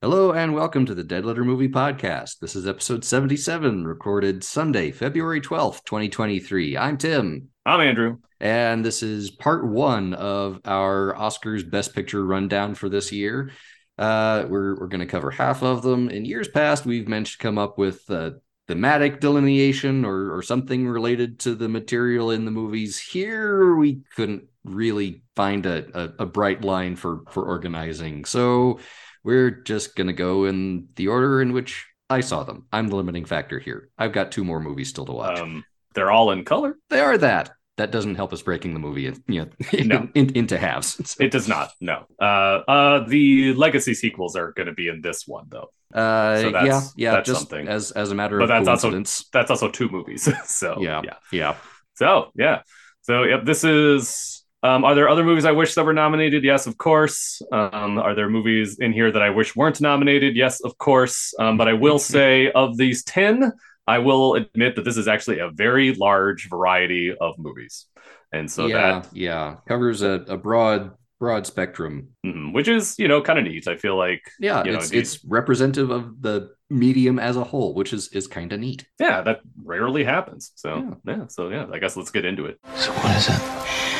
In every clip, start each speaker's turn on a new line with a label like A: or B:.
A: Hello and welcome to the Dead Letter Movie Podcast. This is episode 77, recorded Sunday, February 12th, 2023. I'm Tim.
B: I'm Andrew.
A: And this is part one of our Oscars Best Picture rundown for this year. Uh, we're we're going to cover half of them. In years past, we've managed to come up with uh, thematic delineation or, or something related to the material in the movies. Here, we couldn't really find a, a, a bright line for, for organizing. So, we're just going to go in the order in which I saw them. I'm the limiting factor here. I've got two more movies still to watch. Um,
B: they're all in color.
A: They are that. That doesn't help us breaking the movie in, you know,
B: no.
A: in, into halves.
B: It does not. No. Uh, uh, the legacy sequels are going to be in this one though.
A: Uh, so yeah, yeah, that's just something. as as a matter
B: but
A: of
B: that's
A: coincidence.
B: Also, that's also two movies. so
A: yeah,
B: yeah,
A: yeah.
B: So yeah, so yep. This is um, are there other movies I wish that were nominated? Yes, of course. Um, are there movies in here that I wish weren't nominated? Yes, of course. Um, but I will say, of these 10, I will admit that this is actually a very large variety of movies. And so
A: yeah,
B: that
A: yeah covers a, a broad broad spectrum,
B: mm-hmm, which is you know kind of neat. I feel like
A: yeah,
B: you
A: know, it's it's representative of the medium as a whole, which is is kind of neat.
B: Yeah, that rarely happens. So yeah. yeah, so yeah, I guess let's get into it.
C: So what is it?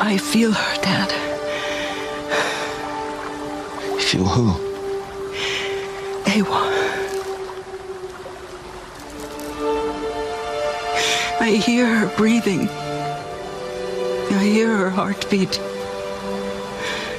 D: I feel her, Dad.
C: Feel who?
D: Eywa. I hear her breathing. I hear her heartbeat.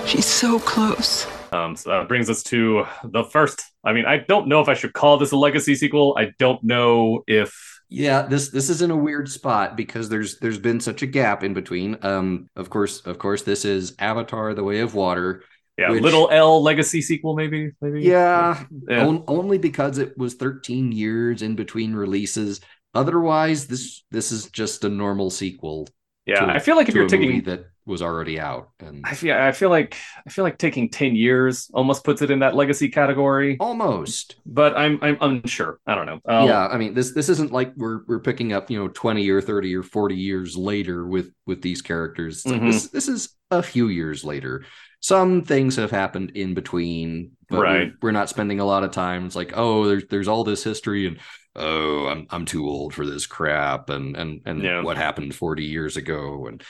D: She's so close.
B: Um, so that brings us to the first. I mean, I don't know if I should call this a legacy sequel. I don't know if
A: yeah, this this is in a weird spot because there's there's been such a gap in between. Um, of course, of course, this is Avatar: The Way of Water.
B: Yeah, which, little L legacy sequel, maybe, maybe.
A: Yeah, yeah. On, only because it was 13 years in between releases. Otherwise, this this is just a normal sequel.
B: Yeah, to, I feel like if you're taking
A: that was already out. And
B: I feel I feel like I feel like taking 10 years almost puts it in that legacy category.
A: Almost.
B: But I'm I'm unsure. I don't know.
A: Um, yeah, I mean this this isn't like we're we're picking up, you know, 20 or 30 or 40 years later with with these characters. Mm-hmm. This this is a few years later. Some things have happened in between, but
B: right.
A: we're, we're not spending a lot of time. It's like, oh, there's there's all this history and oh, I'm I'm too old for this crap and and and yeah. what happened 40 years ago and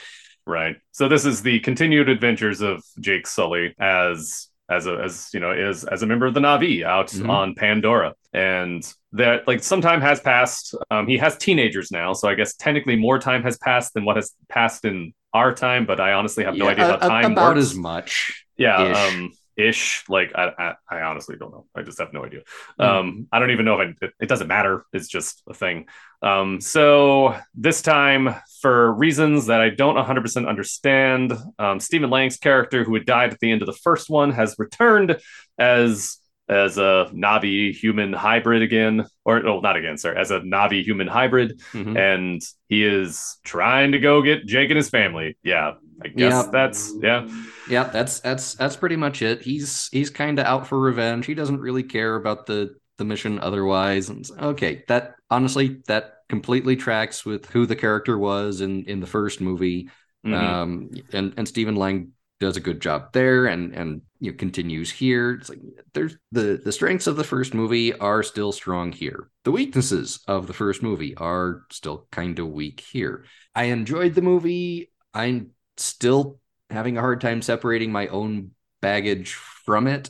B: Right. So this is the continued adventures of Jake Sully as as a as you know is as a member of the Na'vi out mm-hmm. on Pandora, and that like some time has passed. Um, he has teenagers now, so I guess technically more time has passed than what has passed in our time. But I honestly have no
A: yeah,
B: idea how time
A: about
B: works.
A: as much.
B: Yeah. Um, ish. Like I, I, I, honestly don't know. I just have no idea. Mm. Um, I don't even know if I, it, it, doesn't matter. It's just a thing. Um, so this time, for reasons that I don't 100% understand, um, Stephen Lang's character, who had died at the end of the first one, has returned as as a Na'vi human hybrid again, or no, not again, sorry, as a Na'vi human hybrid, mm-hmm. and he is trying to go get Jake and his family. Yeah, I guess yep. that's yeah.
A: Yeah, that's that's that's pretty much it. He's he's kind of out for revenge. He doesn't really care about the the mission otherwise. And okay, that honestly that completely tracks with who the character was in in the first movie. Mm-hmm. Um, and and Stephen Lang does a good job there, and and you know, continues here. It's like there's the the strengths of the first movie are still strong here. The weaknesses of the first movie are still kind of weak here. I enjoyed the movie. I'm still having a hard time separating my own baggage from it.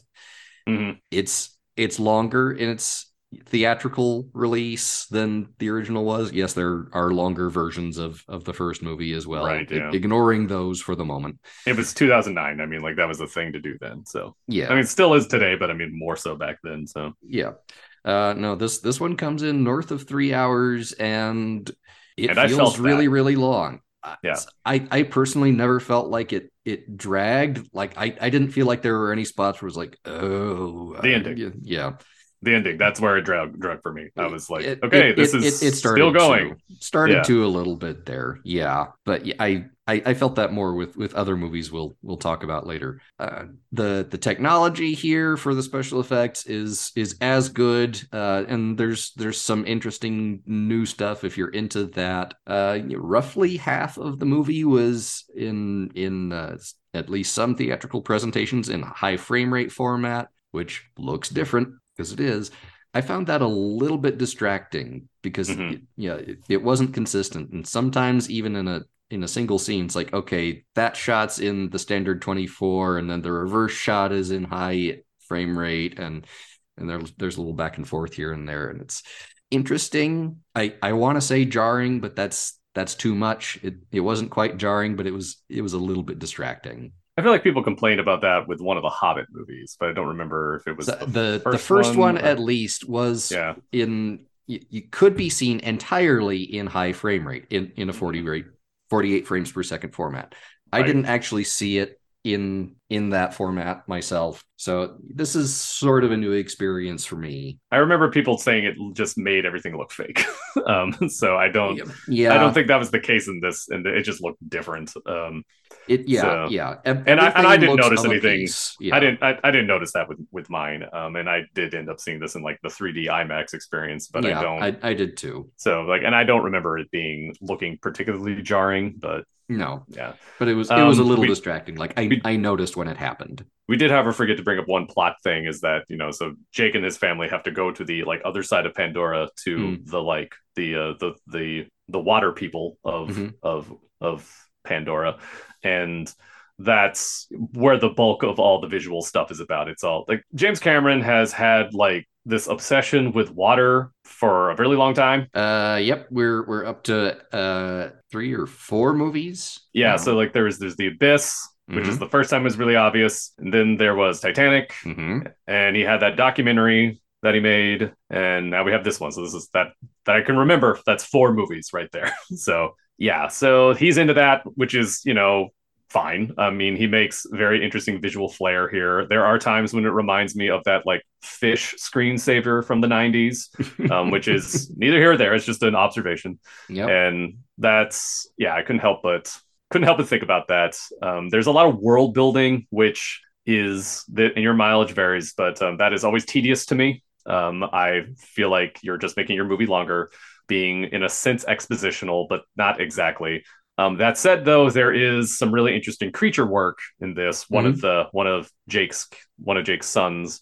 B: Mm-hmm.
A: It's it's longer in its theatrical release than the original was. Yes, there are longer versions of of the first movie as well.
B: Right, yeah.
A: ignoring those for the moment.
B: It was 2009. I mean, like that was the thing to do then. So
A: yeah,
B: I mean, still is today, but I mean more so back then. So
A: yeah. Uh, no, this this one comes in north of three hours, and it
B: and
A: feels really, really long
B: yeah.
A: i i personally never felt like it it dragged. Like i i didn't feel like there were any spots where it was like oh
B: the ending.
A: uh, yeah
B: the ending that's where it drug drug for me i was like it, okay it, this is it, still going
A: to, started yeah. to a little bit there yeah but i I, I, felt that more with with other movies we'll we'll talk about later. Uh, the the technology here for the special effects is is as good, uh, and there's there's some interesting new stuff if you're into that. Uh, roughly half of the movie was in in uh, at least some theatrical presentations in high frame rate format. which looks different because it is. I found that a little bit distracting because
B: Mhm.
A: it, yeah, it, it wasn't consistent, and sometimes even in a in a single scene, it's like okay, that shot's in the standard twenty four, and then the reverse shot is in high frame rate, and and there's there's a little back and forth here and there, and it's interesting. I I want to say jarring, but that's that's too much. It it wasn't quite jarring, but it was it was a little bit distracting.
B: I feel like people complained about that with one of the Hobbit movies, but I don't remember if it was
A: The
B: the,
A: the,
B: first,
A: the first one,
B: or-
A: at least was
B: yeah.
A: in you, you could be seen entirely in high frame rate in in a 40 rate 48 frames per second format. I
B: Right.
A: didn't actually see it in in that format myself. So this is sort of a new experience for me.
B: I remember people saying it just made everything look fake. um, so I don't.
A: Yeah.
B: I don't think that was the case in this, and it just looked different. Um,
A: it yeah,
B: so-
A: yeah.
B: And I- and I didn't notice anything.
A: Yeah.
B: I didn't. I, I didn't notice that with with mine. Um, and I did end up seeing this in like the 3D IMAX experience, but
A: yeah,
B: I don't.
A: I, I did too.
B: so like, and I don't remember it being looking particularly jarring. But
A: No,
B: yeah,
A: but it was it was a
B: Um,
A: little
B: we-
A: distracting. Like I
B: we-
A: I noticed when it happened.
B: we did, however, forget to bring up one plot thing. Is that you know, so Jake and his family have to go to the like other side of Pandora to
A: Mm.
B: the like the uh, the the the water people of
A: Mhm.
B: of of Pandora, and that's where the bulk of all the visual stuff is about. It's all like James Cameron has had like this obsession with water for a really long time.
A: Uh, yep, we're we're up to uh three or four movies.
B: Yeah, so like there's there's the Abyss, which is
A: Mhm.
B: the first time was really obvious, and then there was Titanic,
A: Mhm.
B: and he had that documentary that he made, and now we have this one. So this is that that I can remember. That's four movies right there. so yeah, so he's into that, which is you know fine. I mean, he makes very interesting visual flair here. There are times when it reminds me of that like fish screensaver from the '90s, um, which is neither here or there. It's just an observation
A: Yep.
B: and that's yeah i couldn't help but couldn't help but think about that um, there's a lot of world building which is that and your mileage varies but um, that is always tedious to me um, i feel like you're just making your movie longer being in a sense expositional but not exactly um, that said though there is some really interesting creature work in this. One of the one of jake's one of jake's sons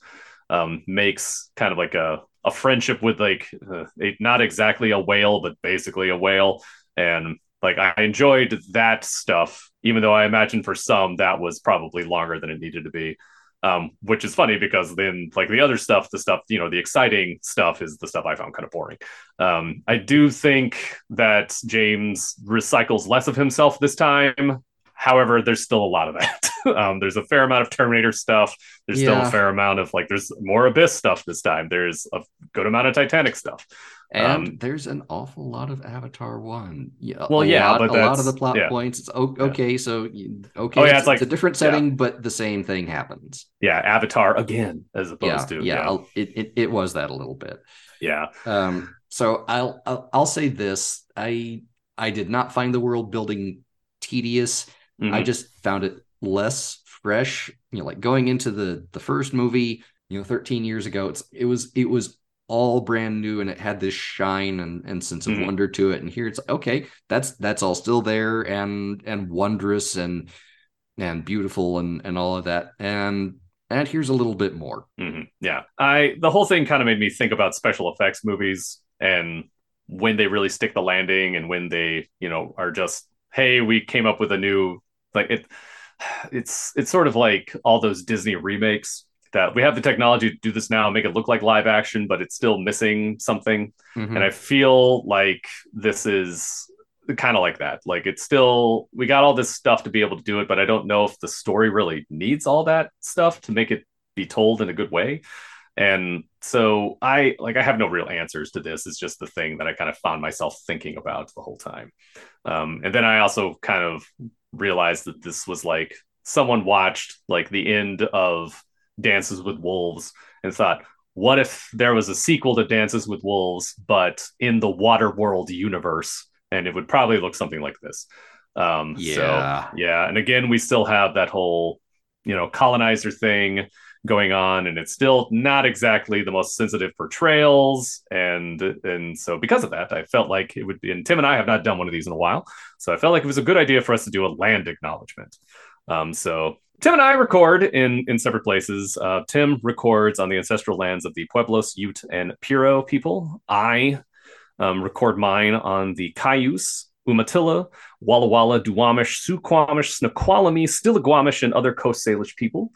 B: um, makes kind of like a a friendship with like uh, a, not exactly a whale, but basically a whale, and like I enjoyed that stuff, even though I imagine for some that was probably longer than it needed to be. Um, which is funny because then like the other stuff, the stuff you know, the exciting stuff is the stuff I found kind of boring. Um, I do think that James recycles less of himself this time. However, there's still a lot of that. um, there's a fair amount of Terminator stuff. There's still a fair amount of like there's more Abyss stuff this time. There's a good amount of Titanic stuff.
A: And
B: um,
A: there's an awful lot of Avatar One. Yeah,
B: Well,
A: a
B: yeah,
A: lot,
B: but
A: a lot of the plot
B: yeah.
A: points. It's o-
B: Yeah.
A: okay. So okay,
B: Oh, yeah,
A: it's,
B: it's like-
A: a different
B: yeah.
A: setting, but the same thing happens.
B: Yeah, Avatar again, as
A: Yeah,
B: opposed to
A: yeah.
B: yeah,
A: it, it it was that a little bit.
B: yeah.
A: Um, so I'll, I'll I'll say this: I I did not find the world building tedious. I
B: Mhm.
A: just found it less fresh. You know, like going into the the first movie, you know, 13 years ago, it's it was it was all brand new and it had this shine and, and sense of
B: Mhm.
A: wonder to it. And here it's like, okay, that's that's all still there and and wondrous and and beautiful and and all of that. And and here's a little bit more.
B: Mhm. Yeah, I the whole thing kind of made me think about special effects movies and when they really stick the landing and when they you know are just hey we came up with a new like it it's it's sort of like all those Disney remakes that we have the technology to do this now make it look like live action but it's still missing something
A: Mhm.
B: and I feel like this is kind of like that. Like it's still we got all this stuff to be able to do it, but I don't know if the story really needs all that stuff to make it be told in a good way. And so I like I have no real answers to this. It's just the thing that I kind of found myself thinking about the whole time. Um, and then I also kind of realized that this was like someone watched like the end of Dances with Wolves and thought, what if there was a sequel to Dances with Wolves, but in the Waterworld universe, and it would probably look something like this. Um,
A: Yeah.
B: So yeah, and again, we still have that whole, you know, colonizer thing going on, and it's still not exactly the most sensitive portrayals, and and so because of that, I felt like it would be. And Tim and I have not done one of these in a while, so I felt like it was a good idea for us to do a land acknowledgement. Um, so Tim and I record in in separate places. Uh, Tim records on the ancestral lands of the Pueblos, Ute, and Piro people. I um, record mine on the Cayuse, Umatilla, Walla Walla, Duwamish, Suquamish, Snoqualmie, Stillaguamish, and other Coast Salish people.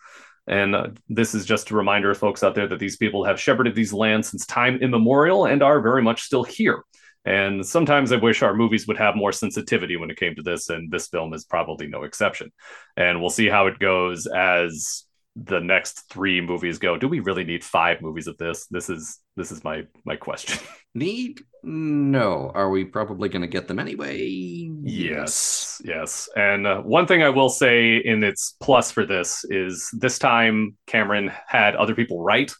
B: And uh, this is just a reminder of folks out there that these people have shepherded these lands since time immemorial and are very much still here. And sometimes I wish our movies would have more sensitivity when it came to this, and this film is probably no exception. And we'll see how it goes as the next three movies go. Do we really need five movies of this? This is this is my my question.
A: Need? No. Are we probably going to get them anyway?
B: Yes, yes. And uh, one thing I will say in its plus for this is this time Cameron had other people write.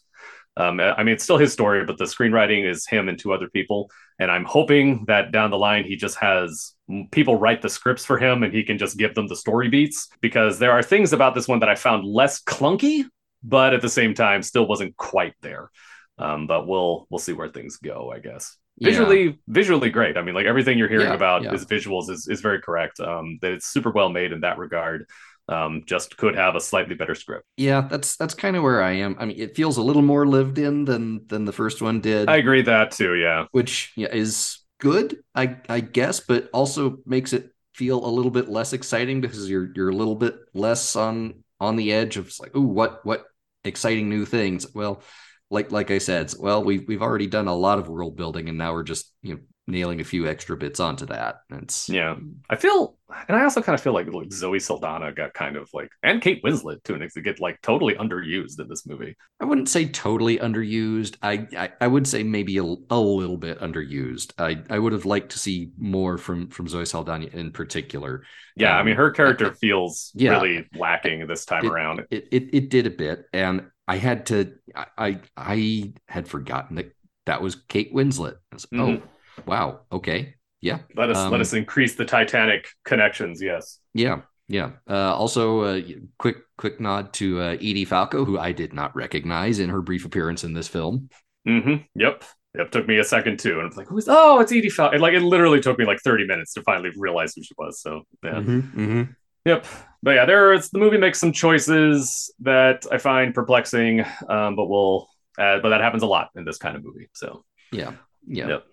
B: Um, I mean, it's still his story, but the screenwriting is him and two other people. And I'm hoping that down the line, he just has people write the scripts for him and he can just give them the story beats because there are things about this one that I found less clunky, but at the same time, still wasn't quite there. Um, but we'll we'll see where things go, I guess.
A: Yeah.
B: Visually, visually great. I mean, like everything you're hearing
A: Yeah,
B: about
A: yeah.
B: his visuals is is very correct. Um, that it's super well made in that regard. Um, just could have a slightly better script.
A: Yeah, that's that's kind of where I am. I mean, it feels a little more lived in than than the first one did,
B: I agree that too. Yeah.
A: which yeah, is good, I I guess, but also makes it feel a little bit less exciting because you're you're a little bit less on on the edge of like, oh, what what exciting new things? Well, like like I said, well, we've we've already done a lot of world building, and now we're just you know nailing a few extra bits onto that. It's
B: Yeah. I feel, and I also kind of feel like, like Zoe Saldana got kind of like, and Kate Winslet too, and to get like totally underused in this movie.
A: I wouldn't say totally underused. I, I I would say maybe a, a little bit underused. I I would have liked to see more from from Zoe Saldana in particular.
B: Yeah, I
A: Um,
B: mean, her character
A: I-
B: feels
A: yeah.
B: really lacking this time
A: It-
B: around.
A: It, it it did a bit, and I had to. I I, I had forgotten that that was Kate Winslet. I was like,
B: Mhm.
A: Oh, wow. Okay. Yeah.
B: Let us
A: um,
B: let us increase the Titanic connections. Yes.
A: Yeah. Yeah. Uh, also, uh, quick quick nod to uh, Edie Falco, who I did not recognize in her brief appearance in this film.
B: Mm-hmm. Yep. Yep. Took me a second too, and i'm like, who's? Oh, it's Edie Falco. Like it literally took me like thirty minutes to finally realize who she was. So yeah.
A: Mm-hmm.
B: Yep. But yeah, there it's the movie makes some choices that I find perplexing. Um, but we'll uh, but that happens a lot in this kind of movie. So
A: Yeah. Yeah.
B: Yep.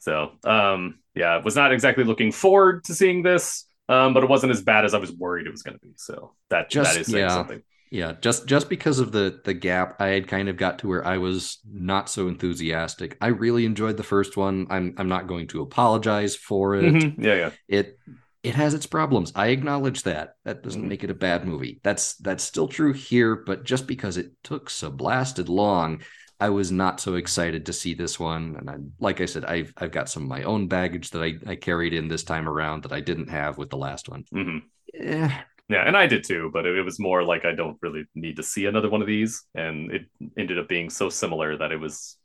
B: So um yeah, I was not exactly looking forward to seeing this. Um, but it wasn't as bad as I was worried it was gonna be. So that
A: Just-
B: that is saying
A: yeah.
B: something.
A: Yeah, just just because of the the gap, I had kind of got to where I was not so enthusiastic. I really enjoyed the first one. I'm I'm not going to apologize for it.
B: Mhm. Yeah, yeah.
A: It it has its problems. I acknowledge that. That doesn't
B: Mhm.
A: make it a bad movie. That's that's still true here, but just because it took so blasted long, I was not so excited to see this one. And I, like I said, I've I've got some of my own baggage that I, I carried in this time around that I didn't have with the last one.
B: hmm
A: Eh,
B: Yeah, and I did too, but it, it was more like I don't really need to see another one of these, and it ended up being so similar that it was,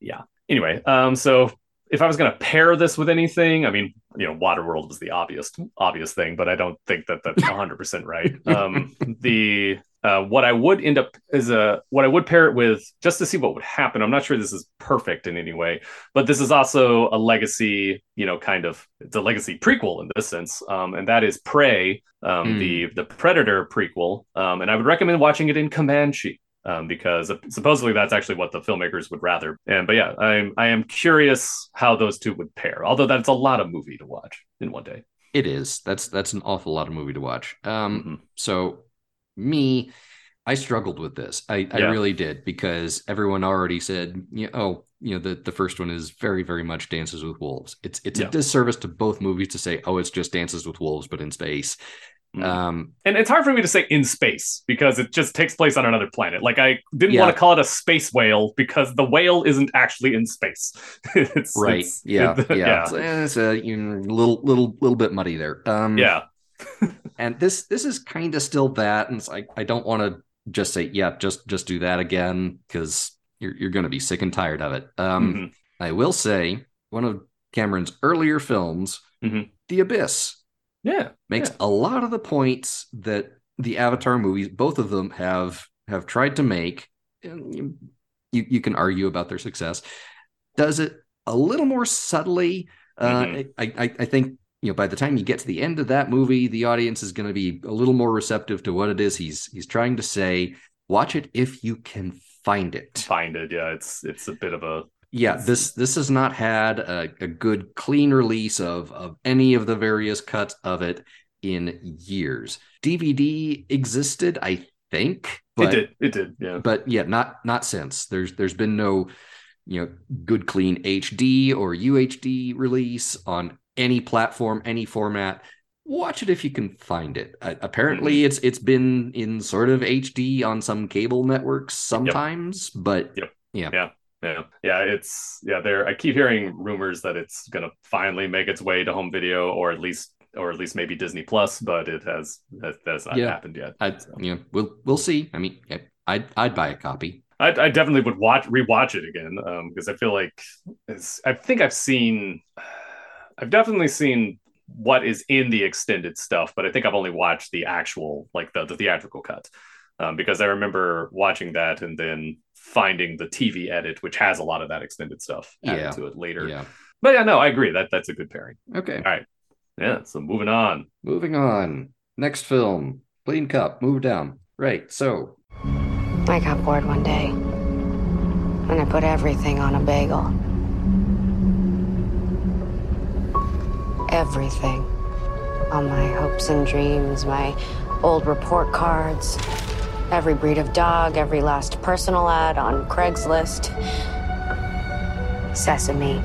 B: yeah. Anyway, um, so if I was gonna pair this with anything, I mean, you know, Waterworld was the obvious obvious thing, but I don't think that that's hundred percent right. Um, the uh, what I would end up is a what I would pair it with just to see what would happen. I'm not sure this is perfect in any way, but this is also a legacy, you know, kind of it's a legacy prequel in this sense, um, and that is Prey, um,
A: Hmm.
B: the the Predator prequel, um, and I would recommend watching it in Comanche. Um, because supposedly that's actually what the filmmakers would rather. And but yeah, I'm I am curious how those two would pair. Although that's a lot of movie to watch in one day.
A: It is. That's that's an awful lot of movie to watch. Um,
B: Mhm.
A: so me, I struggled with this. I, I really did because everyone already said, you know, oh, you know, the, the first one is very, very much Dances with Wolves. It's it's
B: Yeah.
A: a disservice to both movies to say, oh, it's just Dances with Wolves, but in space.
B: Mhm.
A: Um,
B: And it's hard for me to say in space because it just takes place on another planet. Like I didn't
A: Yeah.
B: want to call it a space whale because the whale isn't actually in space. it's,
A: right.
B: it's-
A: yeah.
B: it-
A: yeah. It's, eh, it's a you know, little little little bit muddy there. Um,
B: yeah.
A: and this this is kind of still that and it's like i don't want to just say yeah just just do that again because you're, you're going to be sick and tired of it um
B: Mhm.
A: i will say one of cameron's earlier films
B: Mhm.
A: the abyss
B: Yeah.
A: makes
B: Yeah.
A: a lot of the points that the avatar movies both of them have have tried to make and you, you, can argue about their success does it a little more subtly uh,
B: Mhm.
A: I, I i think you know, by the time you get to the end of that movie, the audience is going to be a little more receptive to what it is he's he's trying to say. Watch it if you can find it.
B: Find it, yeah. It's it's a bit of a
A: yeah. This this has not had a, a good clean release of of any of the various cuts of it in years. DVD existed, I think.
B: But, it did. It did. Yeah.
A: But yeah, not not since. There's there's been no you know good clean HD or UHD release on any platform, any format. Watch it if you can find it. Uh, apparently, mm-hmm. it's it's been in sort of HD on some cable networks sometimes, yep. but
B: yep.
A: yeah,
B: yeah, yeah, yeah. It's yeah. There, I keep hearing rumors that it's gonna finally make its way to home video, or at least or at least maybe Disney Plus, but it has that, has not yeah. happened yet.
A: I, so. you know, we'll we'll see. I mean, I'd I'd buy a copy.
B: I, I definitely would watch rewatch it again because um, I feel like I think I've seen I've definitely seen what is in the extended stuff, but I think I've only watched the actual, like the, the theatrical cut, um, because I remember watching that and then finding the TV edit, which has a lot of that extended stuff added yeah. to it later.
A: Yeah.
B: But yeah, no, I agree that that's a good pairing.
A: Okay. All
B: right. Yeah. So moving on.
A: Moving on. Next film, Clean Cup. Move down. Right. So.
E: I got bored one day, and I put everything on a bagel. Everything. All my hopes and dreams, my old report cards, every breed of dog, every last personal ad on Craigslist. Sesame,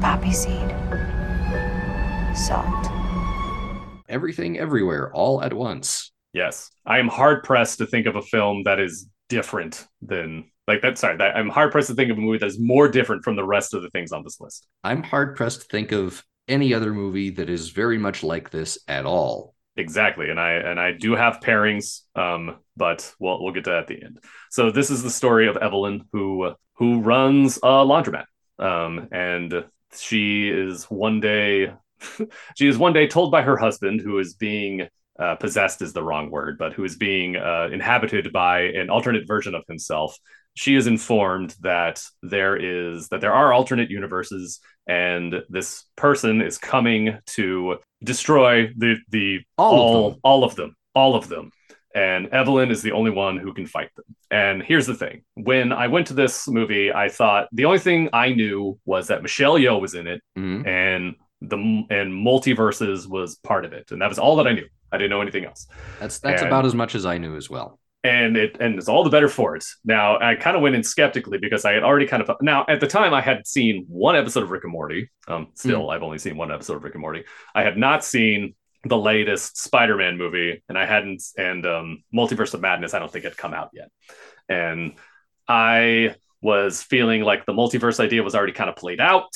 E: poppy seed, salt.
A: Everything everywhere, all at once.
B: Yes. I am hard pressed to think of a film that is different than like that sorry that i'm hard pressed to think of a movie that is more different from the rest of the things on this list
A: i'm hard pressed to think of any other movie that is very much like this at all.
B: Exactly, and I and I do have pairings, um, but we'll we'll get to that at the end. So this is the story of Evelyn, who who runs a laundromat, um, and she is one day she is one day told by her husband, who is being uh, possessed is the wrong word, but who is being uh, inhabited by an alternate version of himself. She is informed that there is that there are alternate universes and this person is coming to destroy the the all all of, all of them all of them and Evelyn is the only one who can fight them. And here's the thing: when I went to this movie, I thought the only thing I knew was that Michelle Yeoh was in it, mm-hmm. and the and multiverses was part of it, and that was all that I knew. I didn't know anything else.
A: That's that's and, about as much as I knew as well
B: and it and it's all the better for it. Now I kind of went in skeptically because I had already kind of now at the time I had seen one episode of Rick and Morty. Um, still mm. I've only seen one episode of Rick and Morty. I had not seen the latest Spider-Man movie, and I hadn't and um, Multiverse of Madness. I don't think had come out yet, and I was feeling like the multiverse idea was already kind of played out.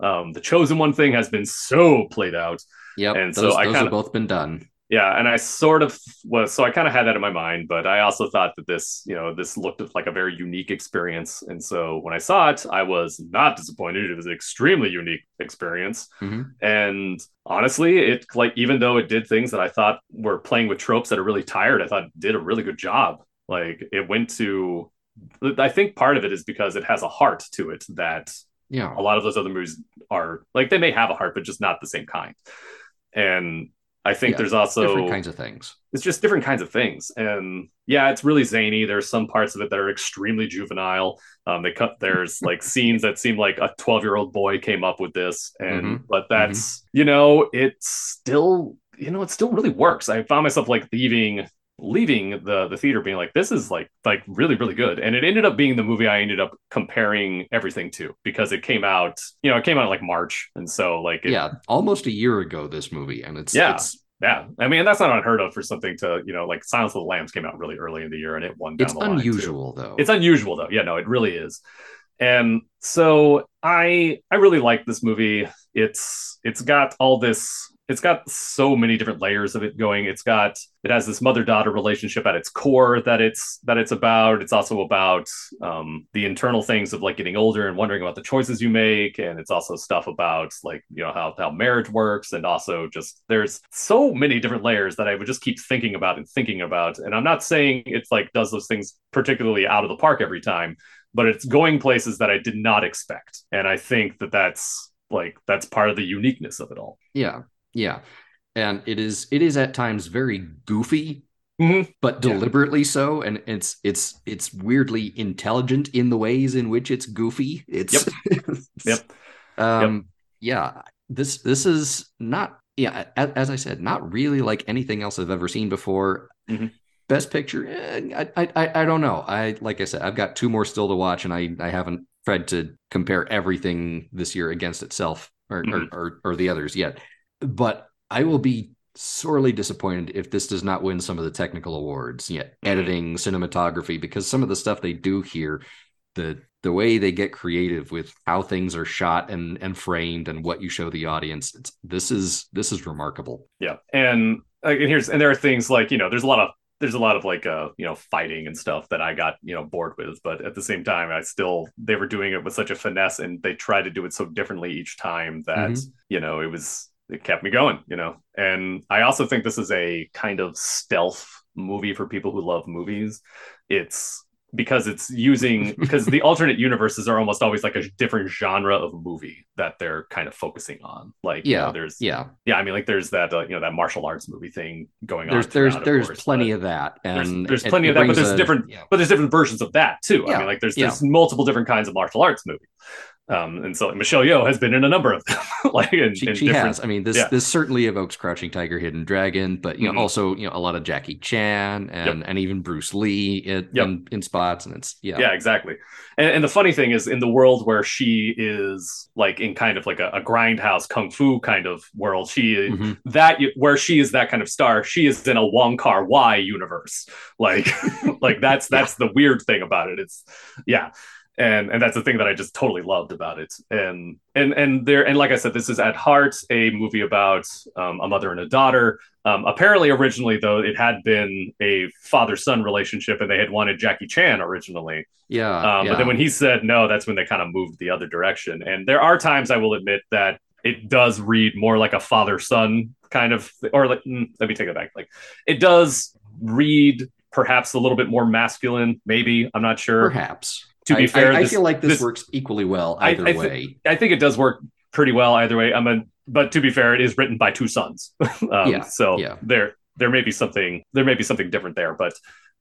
B: Um, the chosen one thing has been so played out.
A: Yep, and those, so I kind of both been done
B: yeah and i sort of was so i kind of had that in my mind but i also thought that this you know this looked like a very unique experience. And so when i saw it i was not disappointed. It was an extremely unique experience. Mm-hmm. and honestly it like even though it did things that i thought were playing with tropes that are really tired i thought did a really good job. Like it went to i think part of it is because it has a heart to it that
A: yeah.
B: a lot of those other movies are like they may have a heart but just not the same kind. And I think yeah, there's also
A: different kinds of things.
B: It's just different kinds of things, and yeah, it's really zany. There's some parts of it that are extremely juvenile. Um, they cut there's like scenes that seem like a 12 year old boy came up with this, and mm-hmm. but that's mm-hmm. you know it's still you know it still really works. I found myself like leaving leaving the the theater being like this is like like really really good. And it ended up being the movie i ended up comparing everything to because it came out you know it came out like march. And so like it,
A: yeah almost a year ago this movie and it's
B: yeah
A: it's,
B: yeah. I mean that's not unheard of for something to you know like silence of the lambs came out really early in the year and it won
A: it's unusual though.
B: It's unusual though. Yeah no it really is. And so i i really like this movie. It's it's got all this it's got so many different layers of it going. It's got it has this mother daughter relationship at its core that it's that it's about. It's also about um, the internal things of like getting older and wondering about the choices you make. And it's also stuff about like you know how, how marriage works. And also just there's so many different layers that i would just keep thinking about and thinking about. And i'm not saying it's like does those things particularly out of the park every time but it's going places that i did not expect. And i think that that's like that's part of the uniqueness of it all.
A: Yeah Yeah. And it is it is at times very goofy,
B: Mhm.
A: but
B: Yeah.
A: deliberately so. And it's it's it's weirdly intelligent in the ways in which it's goofy. It's
B: Yep. yep.
A: um yeah. This this is not yeah, as, as I said, not really like anything else I've ever seen before.
B: Mhm.
A: Best picture, eh, I, I I don't know. I like I said, I've got two more still to watch, and I I haven't tried to compare everything this year against itself or
B: Mhm.
A: or, or or the others yet. But I will be sorely disappointed if this does not win some of the technical awards. Yeah,
B: Mhm.
A: editing, cinematography, because some of the stuff they do here, the the way they get creative with how things are shot and and framed and what you show the audience, it's this is this is remarkable.
B: Yeah, and and here's and there are things like you know, there's a lot of there's a lot of like uh you know fighting and stuff that I got you know bored with, but at the same time, I still they were doing it with such a finesse and they tried to do it so differently each time that
A: Mhm.
B: you know it was it kept me going, you know. And I also think this is a kind of stealth movie for people who love movies. It's because it's using because the alternate universes are almost always like a different genre of movie that they're kind of focusing on. Like you know,
A: Yeah,
B: there's
A: Yeah,
B: yeah, I mean, like there's that uh, you know that martial arts movie thing going
A: there's
B: on.
A: there's there's
B: course,
A: plenty of that,
B: there's,
A: and
B: there's
A: it-
B: plenty of that, but there's
A: a-
B: different,
A: yeah.
B: but there's different versions of that too. I mean, like there's
A: yeah.
B: there's multiple different kinds of martial arts movies. Um, and so like, Michelle Yeoh has been in a number of them, like in,
A: she,
B: in
A: she
B: different.
A: has. I mean, this
B: yeah.
A: this certainly evokes Crouching Tiger, Hidden Dragon, but you know,
B: Mhm.
A: also you know a lot of Jackie Chan and and even Bruce Lee in,
B: Yep.
A: in in spots, and it's yeah,
B: Yeah, exactly. And, and the funny thing is, in the world where she is like in kind of like a, a grindhouse kung fu kind of world, she
A: Mhm.
B: that where she is that kind of star, she is in a Wong Kar Wai universe. Like, like that's that's the weird thing about it. It's yeah, and and that's the thing that I just totally loved about it. And and and there and like I said, this is at heart a movie about um, a mother and a daughter. Um, apparently, originally though, it had been a father son relationship, and they had wanted Jackie Chan originally.
A: yeah,
B: Um,
A: yeah.
B: But then when he said no, that's when they kind of moved the other direction. And there are times I will admit that it does read more like a father son kind of, or like, mm, let me take it back. Like it does read perhaps a little bit more masculine, maybe. I'm not sure.
A: perhaps
B: To be
A: I-
B: fair,
A: I, I
B: this-
A: feel like this,
B: this-
A: works equally well either
B: I thi-
A: way.
B: I think it does work pretty well either way. I'm a, but to be fair, it is written by two sons. um,
A: Yeah,
B: So
A: yeah.
B: there, there may be something, there may be something different there, but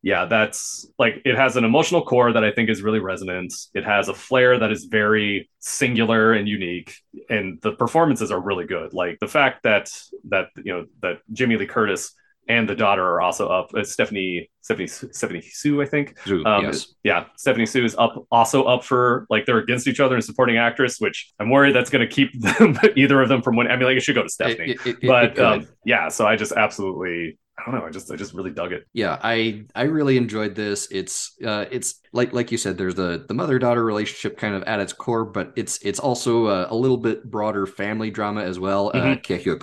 B: yeah, that's like it has an emotional core that I think is really resonant. It has a flair that is very singular and unique, and the performances are really good. Like the fact that that you know that Jamie Lee Curtis and the daughter are also up. Uh, Stephanie Stephanie Stephanie Hsu, I think.
A: Zoo,
B: Um,
A: yes,
B: yeah, Stephanie Hsu is up also up for like they're against each other in supporting actress, which I'm worried that's going to keep them either of them from winning. I mean, like it should go to Stephanie,
A: It- it- it-
B: but um, yeah. So I just absolutely, I don't know, I just I just really dug it.
A: yeah i i really enjoyed this it's uh it's like like you said there's the the mother daughter relationship kind of at its core but it's it's also a, a little bit broader family drama as well uh
B: Mhm.
A: Ke Huy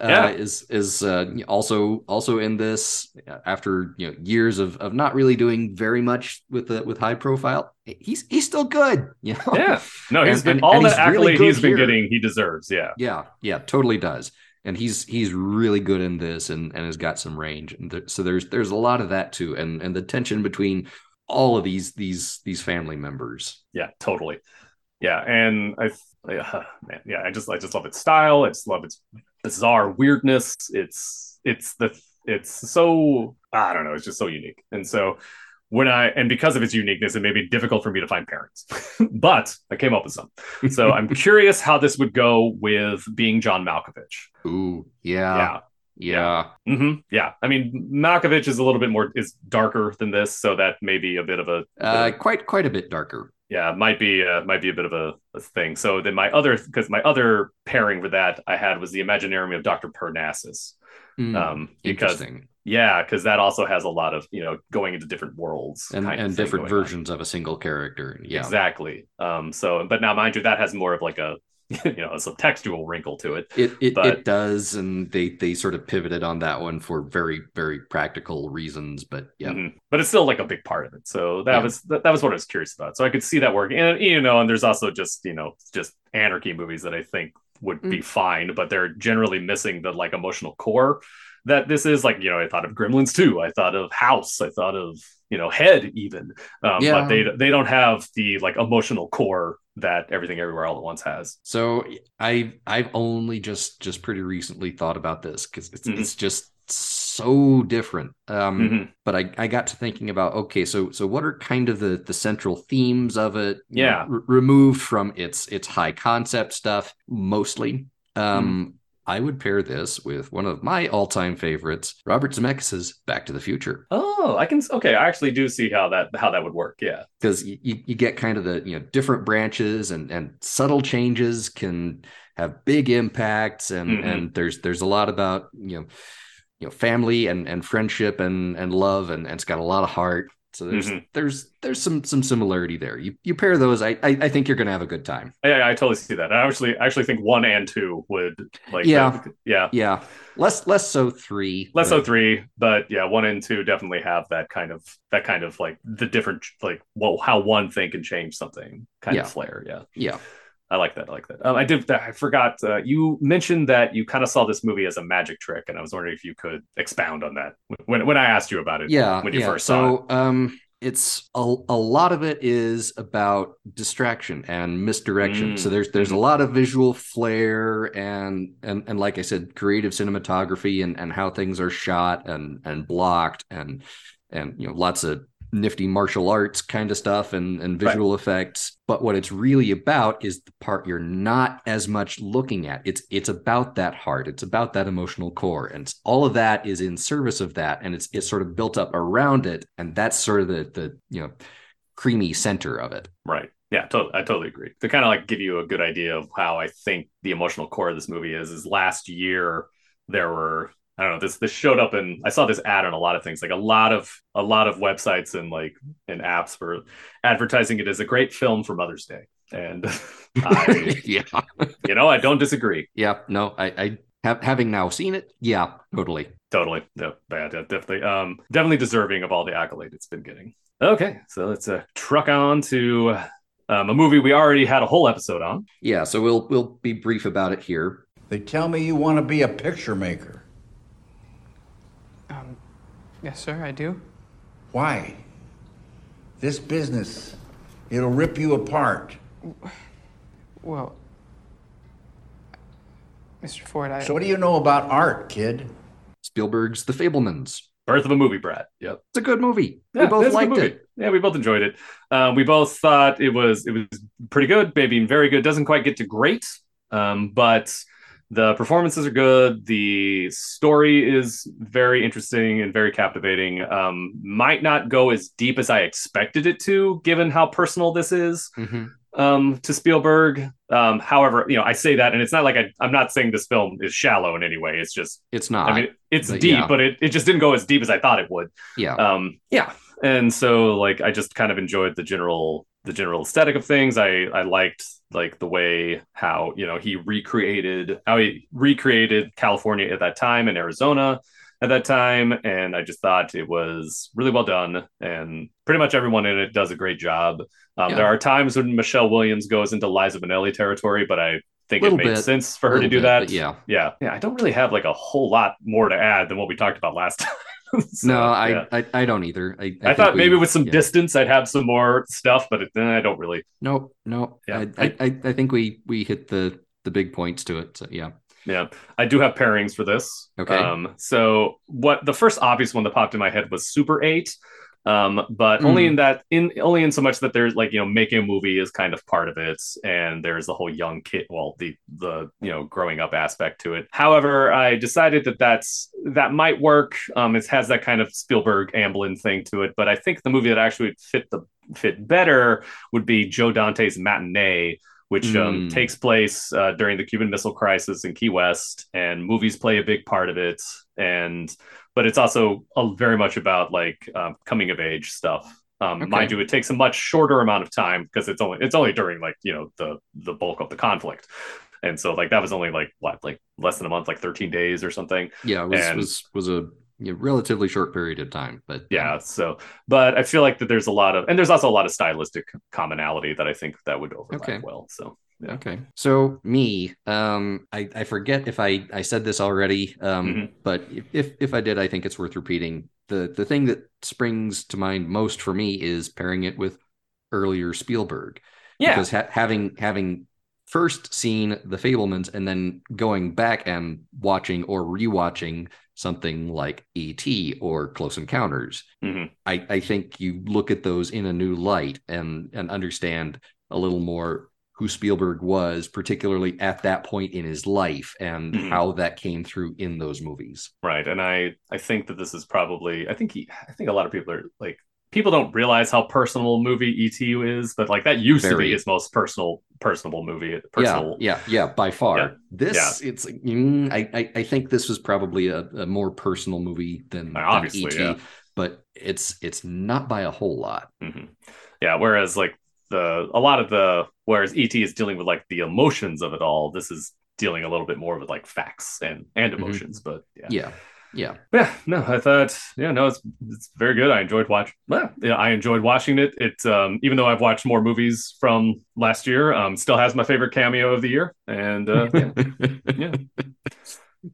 A: Uh,
B: Yeah.
A: is is uh, also also in this uh, after you know years of of not really doing very much with the with high profile he's he's still good you know
B: Yeah, no, he's
A: And-
B: been
A: and-
B: all
A: and
B: the
A: he's
B: accolade
A: really
B: he's been
A: here.
B: getting, he deserves. Yeah,
A: yeah yeah totally does and he's he's really good in this and and has got some range and th- so there's there's a lot of that too and and the tension between all of these these these family members
B: yeah, totally. Yeah, and I, yeah, man, yeah, I just I just love its style. I just love its bizarre weirdness. It's it's the it's so I don't know. It's just so unique, and so when I and because of its uniqueness, it may be difficult for me to find parents. but I came up with some. So I'm curious how this would go with being John Malkovich.
A: ooh yeah
B: Yeah.
A: yeah
B: hmm Yeah. I mean, Malkovich is a little bit more is darker than this, so that may be a bit of a
A: uh quite quite a bit darker
B: yeah, might be uh, might be a bit of a, a thing. So then my other because my other pairing with that I had was the Imaginarium of Doctor Parnassus.
A: Hmm,
B: Um, because
A: interesting
B: yeah, because that also has a lot of you know going into different worlds
A: and
B: kind
A: and different
B: going on.
A: versions of a single character yeah
B: Exactly. Um. So, but now mind you, that has more of like a you know a subtextual wrinkle to it.
A: it it,
B: but-
A: it does and they they sort of pivoted on that one for very very practical reasons but yeah
B: Mhm. But it's still like a big part of it. So that
A: Yeah.
B: was that, that was what I was curious about. So I could see that working. And you know, and there's also just, you know, just anarchy movies that I think would be
A: Mm.
B: fine, but they're generally missing the like emotional core that this is like, you know, I thought of Gremlins too I thought of House, I thought of, you know, Head even. Um,
A: Yeah.
B: but they they don't have the like emotional core that Everything Everywhere All at Once has.
A: So I I've only just just pretty recently thought about this because it's,
B: Mhm.
A: it's just so different. Um,
B: Mhm.
A: But I, I got to thinking about okay, so so what are kind of the the central themes of it?
B: Yeah.
A: re- removed from its its high concept stuff mostly. Um,
B: Mm-hmm.
A: I would pair this with one of my all time favorites, Robert Zemeckis' Back to the Future.
B: Oh, I can. Okay, I actually do see how that how that would work. Yeah.
A: because you, you, get kind of the you know different branches and and subtle changes can have big impacts and
B: Mhm.
A: and there's there's a lot about you know you know family and and friendship and and love and, and it's got a lot of heart so there's
B: Mhm.
A: there's there's some some similarity there you you pair those i i, I think you're gonna have a good time
B: Yeah, I totally see that. I actually I actually think one and two would like
A: Yeah.
B: yeah
A: yeah less less so three
B: less so three, but yeah, one and two definitely have that kind of that kind of like the different like well how one thing can change something kind
A: Yeah.
B: of flair. Yeah,
A: yeah
B: I like that. I like that. Um, I did. I forgot. Uh, you mentioned that you kind of saw this movie as a magic trick, and I was wondering if you could expound on that when when I asked you about it.
A: yeah
B: when you
A: yeah.
B: first saw it.
A: so um it's a, a lot of it is about distraction and misdirection
B: Mm,
A: so there's there's a lot of visual flair and and and like i said creative cinematography and and how things are shot and and blocked and and you know lots of nifty martial arts kind of stuff and and
B: Right.
A: visual effects. But what it's really about is the part you're not as much looking at. It's it's about that heart. It's about that emotional core. And all of that is in service of that. And it's it's sort of built up around it. And that's sort of the the you know creamy center of it.
B: Right. Yeah, to- I totally agree. To kind of like give you a good idea of how I think the emotional core of this movie is, is last year there were I don't know this this showed up in I saw this ad on a lot of things like a lot of a lot of websites and like and apps for advertising it as a great film for Mother's Day. And I
A: yeah.
B: you know I don't disagree.
A: Yeah no i i have having now seen it yeah totally.
B: Totally no bad definitely um definitely deserving of all the accolade it's been getting. Okay so let's uh, truck on to um, a movie we already had a whole episode on.
A: Yeah so we'll we'll be brief about it here.
F: They tell me you want to be a picture maker.
G: Yes, sir, I do.
F: Why? This business, it'll rip you apart.
G: Well, Mr. Ford, I.
F: So, what do you know about art, kid?
A: spielberg's the fabelmans
B: Birth of a Movie Brat. Yep.
A: it's a good movie
B: Yeah,
A: we both
B: it's a good
A: liked
B: movie.
A: it
B: Yeah, we both enjoyed it. Uh, we both thought it was it was pretty good, maybe very good. Doesn't quite get to great, um, but the performances are good. The story is very interesting and very captivating. Um, might not go as deep as I expected it to, given how personal this is
A: Mhm.
B: um, to Spielberg. Um, however, you know, I say that, and it's not like I, I'm not saying this film is shallow in any way. It's just
A: it's not
B: I mean, it's
A: but
B: deep,
A: yeah.
B: but it, it just didn't go as deep as I thought it would.
A: yeah
B: Um, yeah, and so like I just kind of enjoyed the general the general aesthetic of things. I I liked like the way how you know he recreated how he recreated California at that time and Arizona at that time, and I just thought it was really well done, and pretty much everyone in it does a great job. Um,
A: Yeah.
B: There are times when Michelle Williams goes into Liza Minnelli territory, but I think it
A: Little
B: made
A: bit.
B: sense for her to do
A: bit,
B: that.
A: yeah
B: Yeah. Yeah. I don't really have like a whole lot more to add than what we talked about last time. So,
A: no I,
B: yeah.
A: I i don't either i,
B: I,
A: think
B: thought
A: we-
B: maybe with some
A: yeah.
B: distance I'd have some more stuff, but then I don't really.
A: nope nope
B: Yeah,
A: I, I i i think we we hit the the big points to it so yeah
B: Yeah. I do have pairings for this.
A: Okay.
B: Um, so what the first obvious one that popped in my head was Super 8. Um, but only
A: Mm.
B: in that in only in so much that there's like, you know, making a movie is kind of part of it, and there's the whole young kid, well, the the you know, growing up aspect to it. However, I decided that that's that might work. Um, it has that kind of Spielberg Amblin thing to it, but I think the movie that actually would fit the fit better would be Joe Dante's Matinee, which um,
A: Mm.
B: takes place uh, during the Cuban Missile Crisis in Key West, and movies play a big part of it. And but it's also a, very much about like um, coming of age stuff. Um,
A: Okay.
B: Mind you, it takes a much shorter amount of time because it's only it's only during like you know the the bulk of the conflict. And so like that was only like what like less than a month, like 13 days or something.
A: yeah it was
B: And-
A: was was a know, relatively short period of time but um,
B: Yeah. So, but I feel like that there's a lot of, and there's also a lot of stylistic commonality that I think that would overlap
A: Okay.
B: well. So, yeah.
A: Okay. So me, um, I, I forget if I, I said this already, um,
B: Mhm.
A: but if, if if I did, I think it's worth repeating. The the thing that springs to mind most for me is pairing it with earlier Spielberg.
B: Yeah.
A: because ha- having having first seen the Fabelmans and then going back and watching or rewatching something like E.T. or Close Encounters,
B: Mhm.
A: I, I think you look at those in a new light and and understand a little more who Spielberg was, particularly at that point in his life, and
B: Mhm.
A: how that came through in those movies.
B: Right. And I I think that this is probably I think he I think a lot of people are like people don't realize how personal movie ET is, but like that used to be his most personal personable movie. Personal
A: Yeah, yeah, yeah, by far.
B: Yeah.
A: This it's mm, I, I I think this was probably a, a more personal movie than, than E.T.,
B: yeah.
A: but it's it's not by a whole lot.
B: Mhm. Yeah, whereas like the a lot of the whereas ET is dealing with like the emotions of it all, this is dealing a little bit more with like facts and and
A: Mhm.
B: emotions. But yeah.
A: Yeah, yeah.
B: Yeah, no, I thought, yeah, no, it's it's very good. I enjoyed watch. Well, yeah, I enjoyed watching it. It, um, even though I've watched more movies from last year, um, still has my favorite cameo of the year. And uh, yeah, yeah.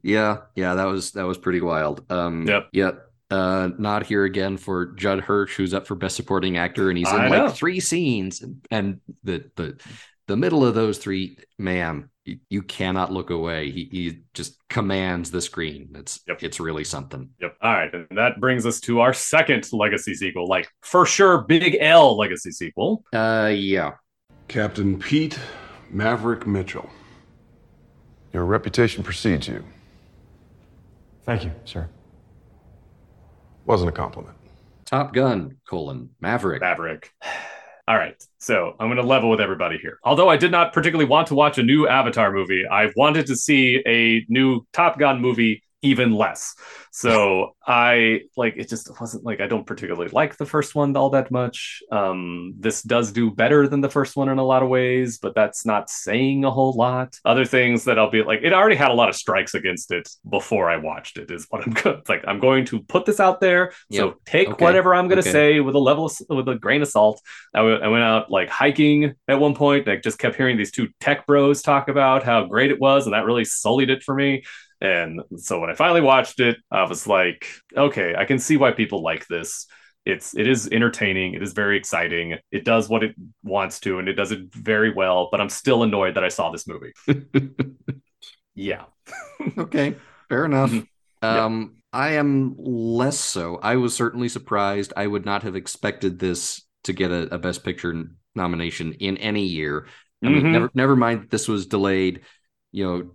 A: yeah, yeah, that was that was pretty wild. Um,
B: Yep.
A: Yeah. Uh, not here again for Judd Hirsch, who's up for Best Supporting Actor, and he's in
B: I
A: like
B: know.
A: three scenes, and the the the middle of those three, man, you, you cannot look away. He he just commands the screen. It's
B: Yep.
A: it's really something.
B: Yep. All right, and that brings us to our second legacy sequel, like for sure, Big L legacy sequel.
A: Uh, yeah.
H: Captain Pete Maverick Mitchell.
I: Your reputation precedes you.
J: Thank you, sir.
I: Wasn't a compliment.
A: Top Gun colon Maverick.
B: Maverick. All right, so I'm going to level with everybody here. Although I did not particularly want to watch a new Avatar movie, I wanted to see a new Top Gun movie even less. So I like it just wasn't like I don't particularly like the first one all that much. Um this does do better than the first one in a lot of ways, but that's not saying a whole lot. Other things that I'll be like it already had a lot of strikes against it before I watched it is what I'm go- it's like I'm going to put this out there. So take
A: Okay.
B: whatever I'm going to
A: Okay.
B: say with a level of, with a grain of salt. I, w- I went out like hiking at one point. I just kept hearing these two tech bros talk about how great it was, and that really sullied it for me. And so when I finally watched it, I was like, okay, I can see why people like this. It's it is entertaining. It is very exciting. It does what it wants to, and it does it very well. But I'm still annoyed that I saw this movie. Yeah.
A: okay, fair enough.
B: Mhm. Yeah.
A: Um, I am less so. I was certainly surprised. I would not have expected this to get a, a Best Picture nomination in any year. I mean,
B: Mhm.
A: never never mind this was delayed, you know,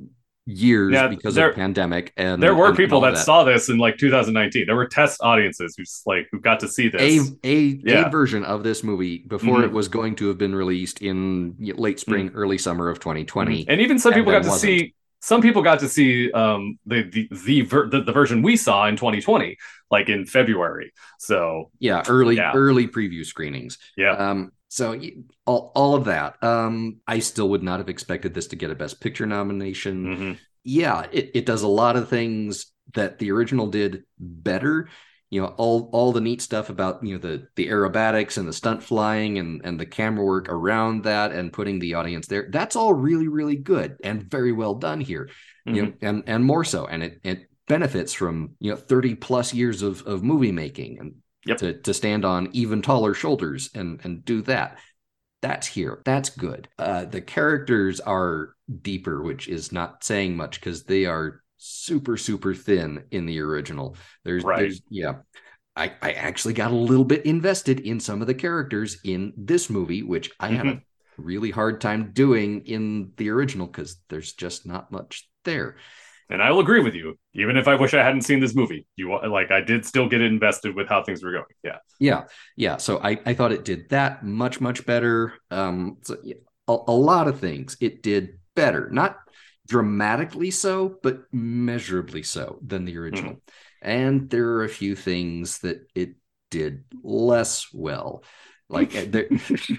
A: years
B: Yeah,
A: because
B: there-
A: of pandemic and
B: There were
A: and
B: people
A: all
B: that, saw this in like 2019. There were test audiences who's like who got to see this.
A: a,
B: Yeah.
A: a version of this movie before
B: Mhm.
A: it was going to have been released in late spring, early summer of 2020.
B: and even some people got to
A: wasn't.
B: see some people got to see um the the the, ver- the the version we saw in 2020 like in february so
A: Yeah, early
B: Yeah.
A: early preview screenings.
B: yeah
A: Um, so all, all of that. Um, I still would not have expected this to get a Best Picture nomination.
B: Mhm.
A: Yeah, it, it does a lot of things that the original did better. You know, all all the neat stuff about you know the the aerobatics and the stunt flying and and the camera work around that and putting the audience there. That's all really really good and very well done here. You know, and and more so, and it it benefits from you know 30 plus years of of movie making and
B: Yep.
A: to to stand on even taller shoulders and and do that that's here that's good uh the characters are deeper which is not saying much because they are super super thin in the original there's,
B: Right.
A: there's yeah I, I actually got a little bit invested in some of the characters in this movie, which I had a really hard time doing in the original because there's just not much there.
B: And i will agree with you even if i wish i hadn't seen this movie you like i did still get invested with how things were going yeah
A: Yeah, yeah. So I, I thought it did that much much better. Um, so a, a lot of things it did better, not dramatically so, but measurably so than the original. And there are a few things that it did less well. Like there,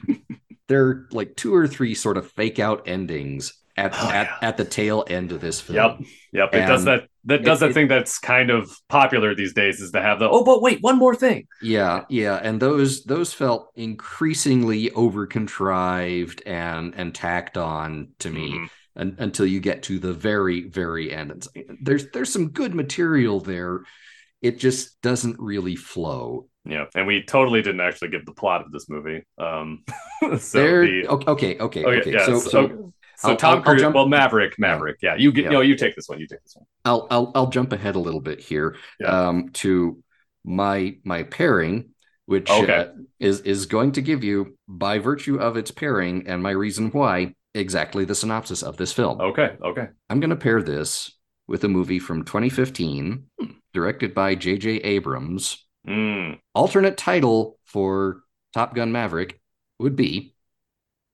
A: there are like two or three sort of fake out endings at
B: Oh,
A: at,
B: yeah.
A: at the tail end of this film.
B: yep yep it does that that does
A: it-
B: that
A: it-
B: thing that's kind of popular these days is to have the oh but wait one more thing
A: Yeah, yeah, and those those felt increasingly over contrived and and tacked on to me
B: Mhm.
A: un- until you get to the very very end. It's, there's there's some good material there. It just doesn't really flow.
B: Yeah, and we totally didn't actually give the plot of this movie. Um, so
A: there.
B: the,
A: okay, okay, okay.
B: okay,
A: okay.
B: yeah,
A: so,
B: so,
A: so
B: so
A: I'll-
B: Tom
A: I'll- I'll
B: Cruise.
A: jump-
B: well, Maverick, Maverick. Yeah, you get.
A: Yeah.
B: No, you take this one. You take this one.
A: I'll I'll I'll jump ahead a little bit here
B: Yeah.
A: um, to my my pairing, which
B: Okay.
A: uh, is is going to give you by virtue of its pairing and my reason why exactly the synopsis of this film.
B: Okay, okay.
A: I'm going to pair this with a movie from 2015, directed by J.J. Abrams.
B: Mm,
A: Alternate title for Top Gun Maverick would be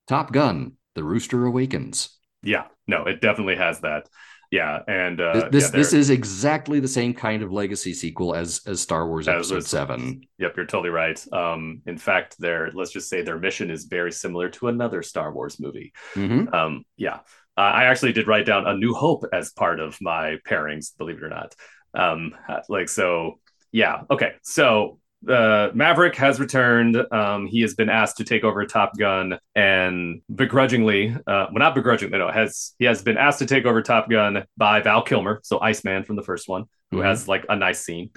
A: Top Gun: The Rooster Awakens.
B: yeah, no, it definitely has that. Yeah, and uh,
A: This this,
B: yeah,
A: this is exactly the same kind of legacy sequel as as Star Wars
B: As
A: Episode Seven.
B: Yep, you're totally right. Um, in fact, their let's just say their mission is very similar to another Star Wars movie.
A: Mhm.
B: Um, yeah, uh, I actually did write down A New Hope as part of my pairings, believe it or not. Um, like so, yeah. Okay, so uh, Maverick has returned. Um, he has been asked to take over Top Gun, and begrudgingly, uh, well, not begrudgingly, no, has he has been asked to take over Top Gun by Val Kilmer, so Iceman from the first one, who
A: Mhm.
B: has like a nice scene.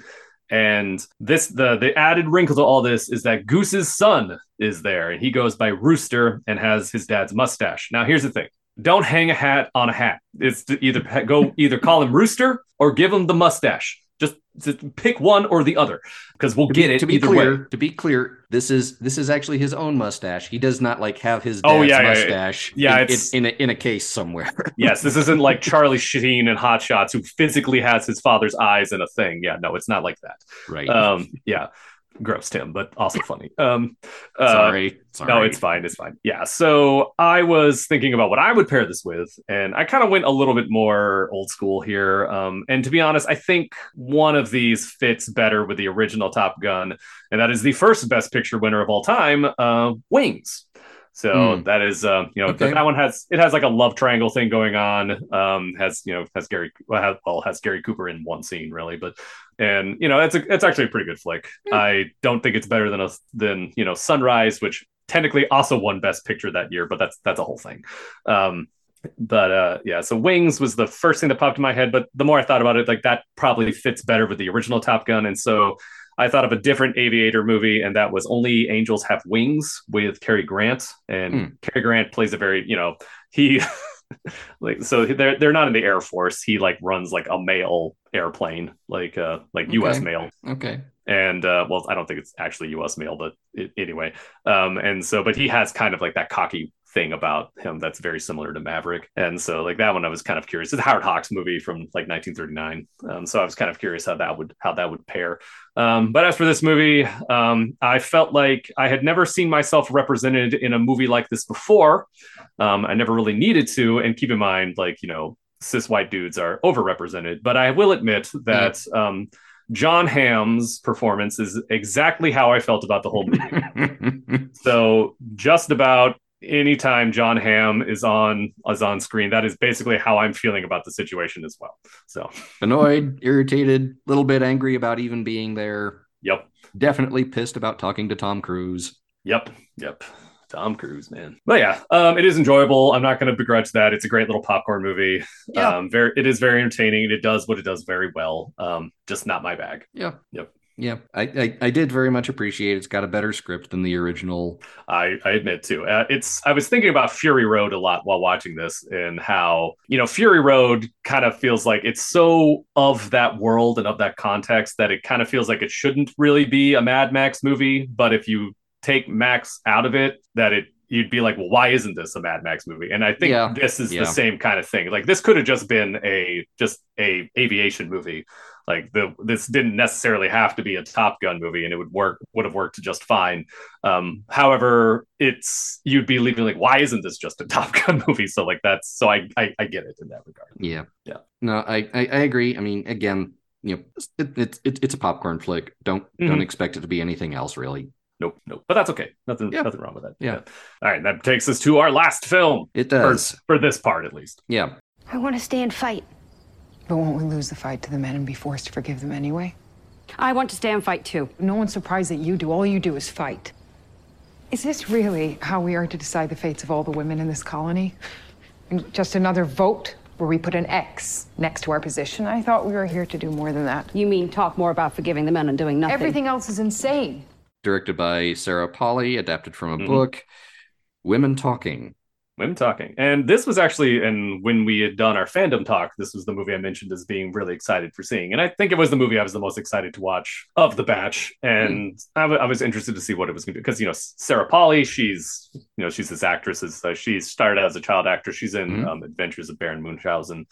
B: And this the the added wrinkle to all this is that Goose's son is there, and he goes by Rooster and has his dad's mustache. Now, here's the thing: don't hang a hat on a hat. It's to either go either call him Rooster or give him the mustache. Just, pick one or the other, because we'll
A: To
B: get
A: be,
B: it
A: to be clear,
B: way.
A: to be clear, this is this is actually his own mustache. He does not like have his dad's
B: Oh, yeah, yeah, yeah.
A: mustache
B: Yeah,
A: in,
B: it's-
A: in, in, a, in a case somewhere.
B: yes, this isn't like Charlie Sheen and Hot Shots, who physically has his father's eyes in a thing. Yeah, no, it's not like that.
A: right.
B: Um, yeah, gross, Tim, but also funny. Um, uh,
A: sorry. Sorry.
B: No, it's fine. It's fine. Yeah. So I was thinking about what I would pair this with, and I kind of went a little bit more old school here. Um, and to be honest, I think one of these fits better with the original Top Gun, and that is the first Best Picture winner of all time, uh, Wings. So
A: Hmm.
B: that is, um, you know,
A: Okay.
B: that one has it has like a love triangle thing going on. Um, has you know has Gary well has, well has Gary Cooper in one scene really, but and you know it's a it's actually a pretty good flick. I don't think it's better than a than you know Sunrise, which technically also won Best Picture that year, but that's that's a whole thing. Um, but uh, yeah, so Wings was the first thing that popped in my head. But the more I thought about it, like that probably fits better with the original Top Gun, and so I thought of a different aviator movie, and that was Only Angels Have Wings with Cary Grant, and
A: Hmm.
B: Cary Grant plays a very you know he. like so they're they're not in the air force he like runs like a mail airplane like uh like us mail
A: okay.
B: and uh well i don't think it's actually us mail but it, anyway um and so but he has kind of like that cocky thing about him that's very similar to maverick. And so like that one i was kind of curious. It's a howard hawks movie from like 1939 um so i was kind of curious how that would how that would pair. Um but as for this movie um i felt like i had never seen myself represented in a movie like this before. Um i never really needed to. And keep in mind like you know cis white dudes are overrepresented. But i will admit that um Jon Hamm's performance is exactly how I felt about the whole movie. so just about anytime Jon Hamm is on is on screen, that is basically how I'm feeling about the situation as well. So
A: Annoyed, irritated, a little bit angry about even being there.
B: yep,
A: Definitely pissed about talking to Tom Cruise.
B: yep, yep. Tom Cruise, man. But yeah, um, it is enjoyable. I'm not going to begrudge that. It's a great little popcorn movie.
A: Yeah.
B: Um, very, it is very entertaining. and It does what it does very well. Um, just not my bag.
A: Yeah.
B: Yep.
A: Yeah. I, I, I did very much appreciate it's got a better script than the original.
B: I, I admit too. Uh, it's I was thinking about Fury Road a lot while watching this, and how you know Fury Road kind of feels like it's so of that world and of that context that it kind of feels like it shouldn't really be a Mad Max movie. But if you take Max out of it, that it you'd be like, well, why isn't this a Mad Max movie? And I think
A: Yeah.
B: this is
A: Yeah.
B: the same kind of thing. Like this could have just been a just a aviation movie. Like the this didn't necessarily have to be a Top Gun movie, and it would work would have worked just fine. Um, however, it's you'd be leaving like, why isn't this just a Top Gun movie? So like that's so I I, I get it in that regard.
A: Yeah.
B: Yeah.
A: No, I, I, I agree. I mean, again, you know, it, it, it, it's a popcorn flick. Don't don't
B: Mhm.
A: expect it to be anything else, really.
B: Nope, nope. But that's okay. Nothing
A: Yeah.
B: nothing wrong with that.
A: Yeah.
B: All right, that takes us to our last film
A: It
B: for,
A: does.
B: for this part at least.
A: Yeah.
E: I want to stay and fight.
G: But won't we lose the fight to the men and be forced to forgive them anyway?
K: I want to stay and fight too.
G: No one's surprised that you do. All you do is fight. Is this really how we are to decide the fates of all the women in this colony? Just another vote where we put an X next to our position. I thought we were here to do more than that.
K: You mean talk more about forgiving the men and doing nothing?
G: Everything else is insane.
A: Directed by Sarah Polley, adapted from a
B: Mhm.
A: book. Women Talking.
B: Women talking. And this was actually, and when we had done our fandom talk, this was the movie I mentioned as being really excited for seeing. And I think it was the movie I was the most excited to watch of the batch. And I w- I was interested to see what it was going to be Because, you know, Sarah Polley, she's, you know, she's this actress. as uh, she started out as a child actress. She's in
A: Mhm.
B: um, Adventures of Baron Munchausen.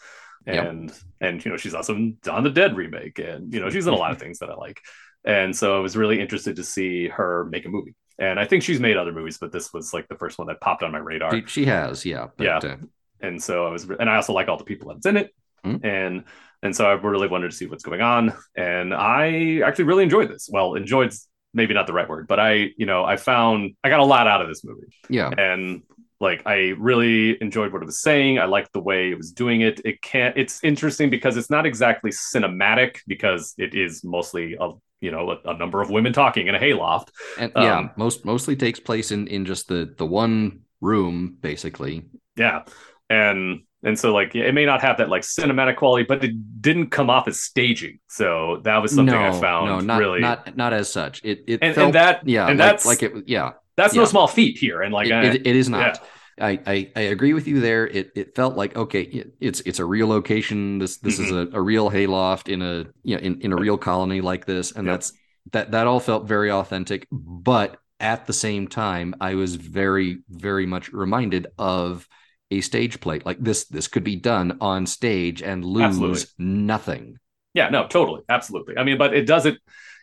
A: Yep.
B: And, and, you know, she's also in Dawn the Dead remake. And, you know, she's in a lot of things that I like. And so I was really interested to see her make a movie. And I think she's made other movies, but this was like the first one that popped on my radar
A: She, she has, yeah. But,
B: Yeah.
A: uh,
B: and so I was, and I also like all the people that's in it,
A: Mhm.
B: and and so I really wanted to see what's going on, and I actually really enjoyed this. Well, enjoyed maybe not the right word, but I, you know, I found I got a lot out of this movie,
A: yeah.
B: and like I really enjoyed what it was saying. I liked the way it was doing it. It can't. It's interesting because it's not exactly cinematic because it is mostly a you know a, a number of women talking in a hayloft.
A: And yeah,
B: Um,
A: most mostly takes place in in just the the one room, basically.
B: Yeah. And and so like it may not have that like cinematic quality, but it didn't come off as staging. So that was something I found
A: no, not
B: really
A: not not as such. It it
B: And- and
A: felt,
B: that-
A: yeah,
B: and
A: like,
B: that's-
A: like it yeah.
B: that's
A: yeah.
B: no small feat here. And like
A: it,
B: I-
A: it, it is not.
B: yeah.
A: I, I I agree with you there. It it felt like okay, it, it's it's a real location. This this is
B: Mm-hmm.
A: a, a real hayloft in a you know in, in a real colony like this, and
B: Yep.
A: that's that that all felt very authentic. But at the same time, I was very very much reminded of a stage play. Like this this could be done on stage and lose
B: Absolutely.
A: nothing.
B: Yeah, no, totally, absolutely. I mean, but it does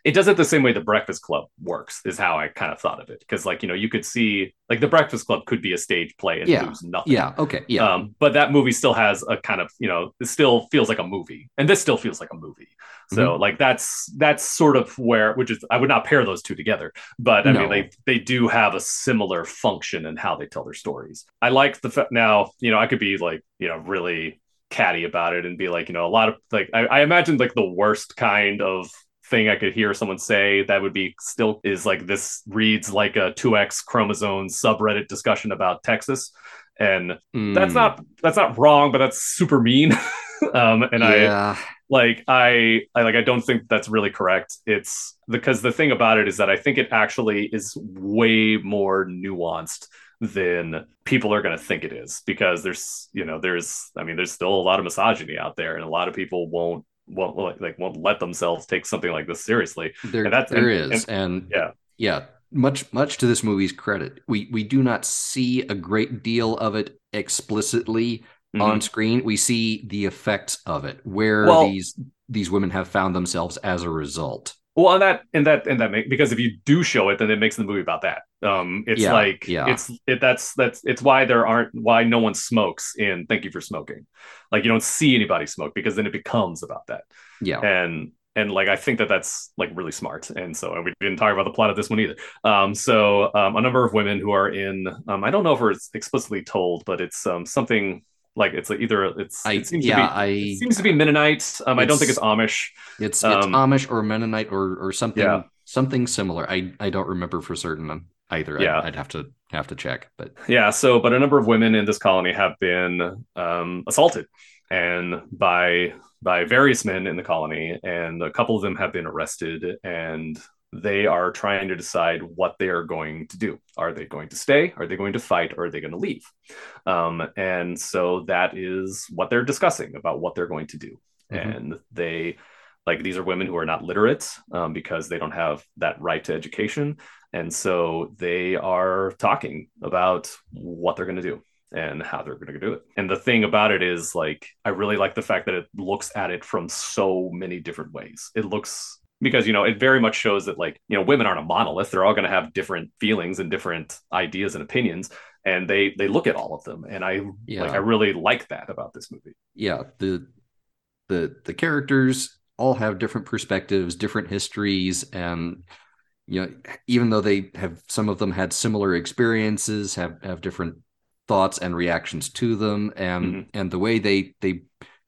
B: it. Does it the same way the Breakfast Club works. Is how I kind of thought of it because, like, you know, you could see like the Breakfast Club could be a stage play and
A: Yeah.
B: lose nothing.
A: Yeah. Okay. Yeah.
B: Um, but that movie still has a kind of, you know, it still feels like a movie, and this still feels like a movie. So,
A: Mm-hmm.
B: like, that's that's sort of where, which is, I would not pair those two together, but I
A: No.
B: mean, they they do have a similar function in how they tell their stories. I like the fa- now, you know, I could be like, you know, really catty about it and be like, you know, a lot of like, I, I imagine like the worst kind of thing I could hear someone say that would be still is like this reads like a 2x chromosome subreddit discussion about Texas. And that's
A: Mm.
B: not that's not wrong, but that's super mean. um and I like I I like I don't think that's really correct. It's because the thing about it is that I think it actually is way more nuanced than people are going to think it is because there's you know there's I mean there's still a lot of misogyny out there and a lot of people won't won't like, like won't let themselves take something like this seriously.
A: There,
B: And that's-
A: there
B: and-
A: is, and,
B: Yeah.
A: yeah, much much to this movie's credit, we we do not see a great deal of it explicitly on
B: Mhm.
A: screen. We see the effects of it, where
B: Well-
A: these these women have found themselves as a result.
B: Well, and that and that and that make because if you do show it, then it makes the movie about that. Um, it's
A: Yeah,
B: like
A: yeah.
B: it's it that's that's it's why there aren't why no one smokes in Thank You for Smoking. Like you don't see anybody smoke because then it becomes about that.
A: Yeah,
B: And and like I think that that's like really smart. And so and we didn't talk about the plot of this one either. Um, so um, a number of women who are in um, I don't know if it's explicitly told, but it's um something like it's like either it's
A: I
B: it seems
A: yeah
B: to be
A: I
B: it seems to be Mennonite. Um, I don't think
A: It's-
B: it's Amish.
A: it's it's
B: um,
A: Amish or Mennonite or or something
B: Yeah.
A: something similar. I I don't remember for certain either.
B: Yeah.
A: I'd, I'd have to have to check, but
B: Yeah, so but a number of women in this colony have been um, assaulted and by by various men in the colony, and a couple of them have been arrested, and they are trying to decide what they are going to do. Are they going to stay? Are they going to fight? Or are they going to leave? Um, and so that is what they're discussing about what they're going to do.
A: Mhm.
B: And they like these are women who are not literate um, because they don't have that right to education and so they are talking about what they're going to do and how they're going to do it. And the thing about it is, like, I really like the fact that it looks at it from so many different ways. It looks because you know it very much shows that like you know women aren't a monolith they're all going to have different feelings and different ideas and opinions and they they look at all of them and i
A: Yeah.
B: like i really like that about this movie
A: yeah the the the characters all have different perspectives different histories and you know even though they have some of them had similar experiences have have different thoughts and reactions to them and
B: Mhm.
A: and the way they they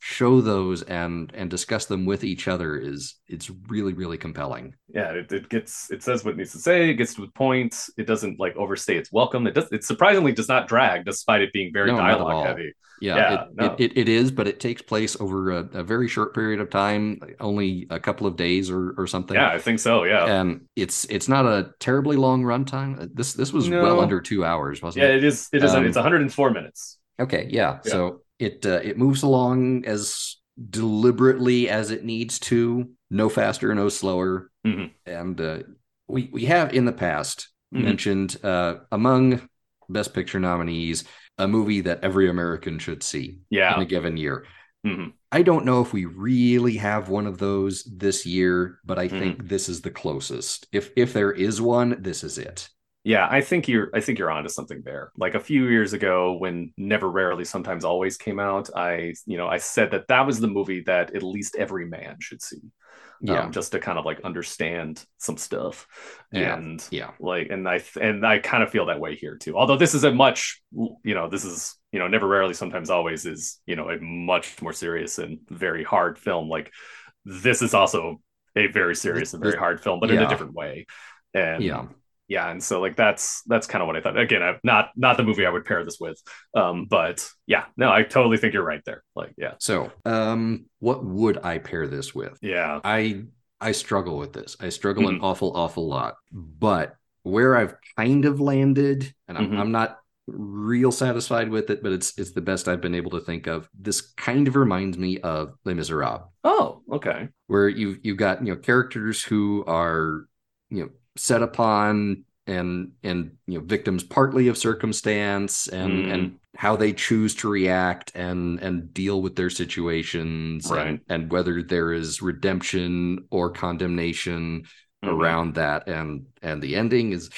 A: show those and and discuss them with each other is it's really really compelling.
B: Yeah, it, it gets it says what it needs to say. It gets to the point. It doesn't like overstay its welcome. It does. It surprisingly does not drag, despite it being very
A: No,
B: dialogue heavy.
A: Yeah,
B: Yeah,
A: it,
B: no.
A: it, it, is, but it takes place over a, a very short period of time, only a couple of days or, or something.
B: Yeah, I think so. Yeah,
A: and it's it's not a terribly long runtime. This this was well under two hours, wasn't
B: yeah,
A: it?
B: it is. It is.
A: Um,
B: it's 104 minutes.
A: Okay, yeah.
B: Yeah.
A: So it uh, it moves along as deliberately as it needs to, no faster, no slower.
B: Mhm.
A: And uh, we we have in the past
B: Mhm.
A: mentioned uh, among Best Picture nominees a movie that every American should see
B: Yeah.
A: in a given year.
B: Mhm.
A: I don't know if we really have one of those this year, but I
B: Mm-hmm.
A: think this is the closest. If if there is one, this is it.
B: Yeah, I think you're. I think you're onto something there. Like a few years ago, when Never, Rarely, Sometimes, Always came out, I, you know, I said that that was the movie that at least every man should see.
A: Yeah.
B: um, just to kind of like understand some stuff,
A: Yeah,
B: and
A: yeah.
B: like, and I and I kind of feel that way here too. Although this is a much, you know, this is you know, Never, Rarely, Sometimes, Always is you know a much more serious and very hard film. Like this is also a very serious and very hard film, but in a different way. And
A: Yeah.
B: Yeah and so like that's that's kind of what i thought again i've not not the movie i would pair this with um but yeah no i totally think you're right there like yeah
A: So, um, what would I pair this with?
B: yeah
A: I I struggle with this. I struggle an
B: Mhm.
A: awful, awful lot. But where I've kind of landed, and I'm,
B: Mhm.
A: I'm not real satisfied with it, but it's it's the best I've been able to think of. This kind of reminds me of Les Miserables,
B: oh okay
A: where you you've got you know characters who are you know set upon and and you know victims partly of circumstance and
B: Mm.
A: and how they choose to react and and deal with their situations
B: Right.
A: and, and whether there is redemption or condemnation
B: Mhm.
A: around that. And and the ending is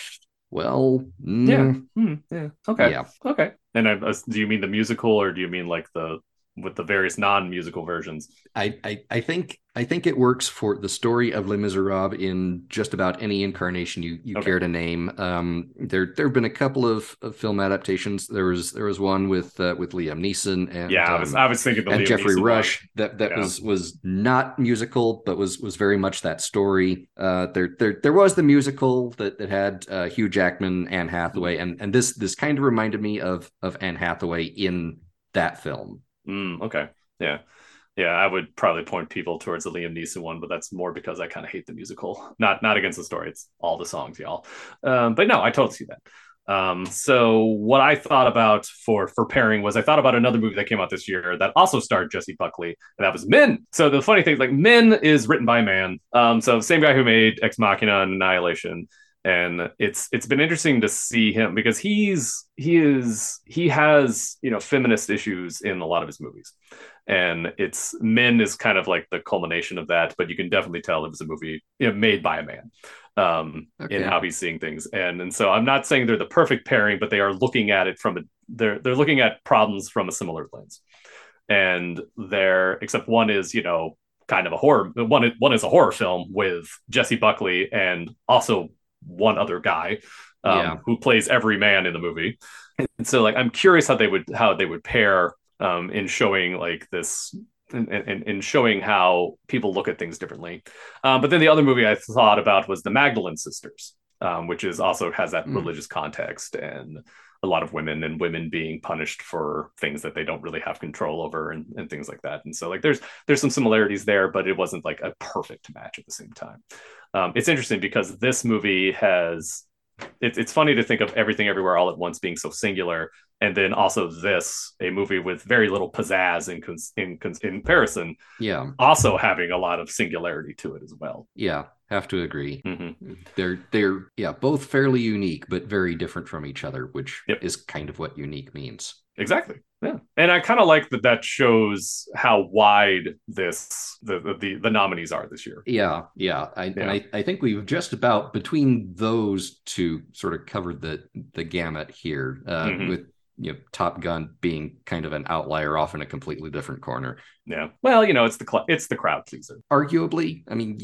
A: well mm,
B: yeah Hmm, yeah. Okay.
A: Yeah.
B: Okay. And I, uh, do you mean the musical or do you mean like the with the various non-musical versions
A: I, I I think I think it works for the story of Les Miserables in just about any incarnation you, you
B: Okay.
A: care to name. Um, there there have been a couple of, of film adaptations. There was there was one with uh, with Liam Neeson and
B: yeah i was
A: um,
B: i was thinking
A: and
B: Liam
A: Geoffrey
B: Neeson one.
A: Rush that that
B: Yeah.
A: was was not musical but was was very much that story. Uh, there there there was the musical that that had uh, Hugh Jackman, Anne Hathaway, and and this this kind of reminded me of of Anne Hathaway in that film.
B: Mm, okay. Yeah. Yeah i would probably point people towards the liam neeson one but that's more because i kind of hate the musical. Not not against the story. It's all the songs y'all. Um, but no i totally see that. Um, so what i thought about for for pairing was i thought about another movie that came out this year that also starred jessie buckley and that was men. So the funny thing is like men is written by a man. Um, so same guy who made ex machina and annihilation and it's it's been interesting to see him because he's he is he has you know feminist issues in a lot of his movies. And it's men is kind of like the culmination of that but you can definitely tell it was a movie you know, made by a man um in how he's seeing things. And and so i'm not saying they're the perfect pairing but they are looking at it from a they're they're looking at problems from a similar lens. And they're except one is you know kind of a horror one one is a horror film with jessie buckley and also one other guy um,
A: Yeah.
B: who plays every man in the movie and so like i'm curious how they would how they would pair um in showing like this and in, in showing how people look at things differently um, but then the other movie i thought about was the magdalene sisters um, which is also has that
A: Mm.
B: religious context and a lot of women and women being punished for things that they don't really have control over and, and things like that. And so like there's there's some similarities there but it wasn't like a perfect match at the same time. Um, it's interesting because this movie has it's it's funny to think of everything everywhere all at once being so singular and then also this a movie with very little pizzazz in in, in comparison
A: Yeah,
B: also having a lot of singularity to it as well.
A: Yeah, have to agree.
B: mm-hmm.
A: they're they're yeah both fairly unique but very different from each other which
B: Yep.
A: is kind of what unique means
B: exactly yeah and i kind of like that that shows how wide this the, the the nominees are this year
A: yeah yeah, I,
B: Yeah.
A: and I, I think we've just about between those two sort of covered the the gamut here uh,
B: Mhm.
A: with you know top gun being kind of an outlier off in a completely different corner
B: yeah well you know it's the cl- it's the crowd pleaser
A: arguably i mean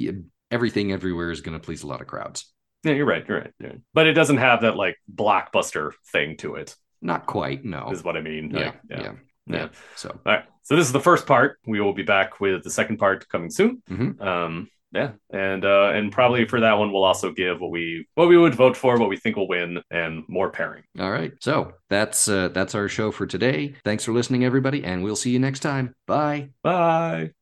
A: everything everywhere is going to please a lot of crowds
B: yeah you're right you're right yeah. but it doesn't have that like blockbuster thing to it
A: not quite no
B: is what i mean
A: yeah,
B: Like,
A: yeah yeah
B: Yeah.
A: so
B: All right. so this is the first part. We will be back with the second part coming soon.
A: Mhm.
B: Um, yeah, and uh, and probably for that one, we'll also give what we what we would vote for, what we think will win, and more pairing.
A: All right. So that's uh, that's our show for today. Thanks for listening, everybody, and we'll see you next time. Bye.
B: Bye.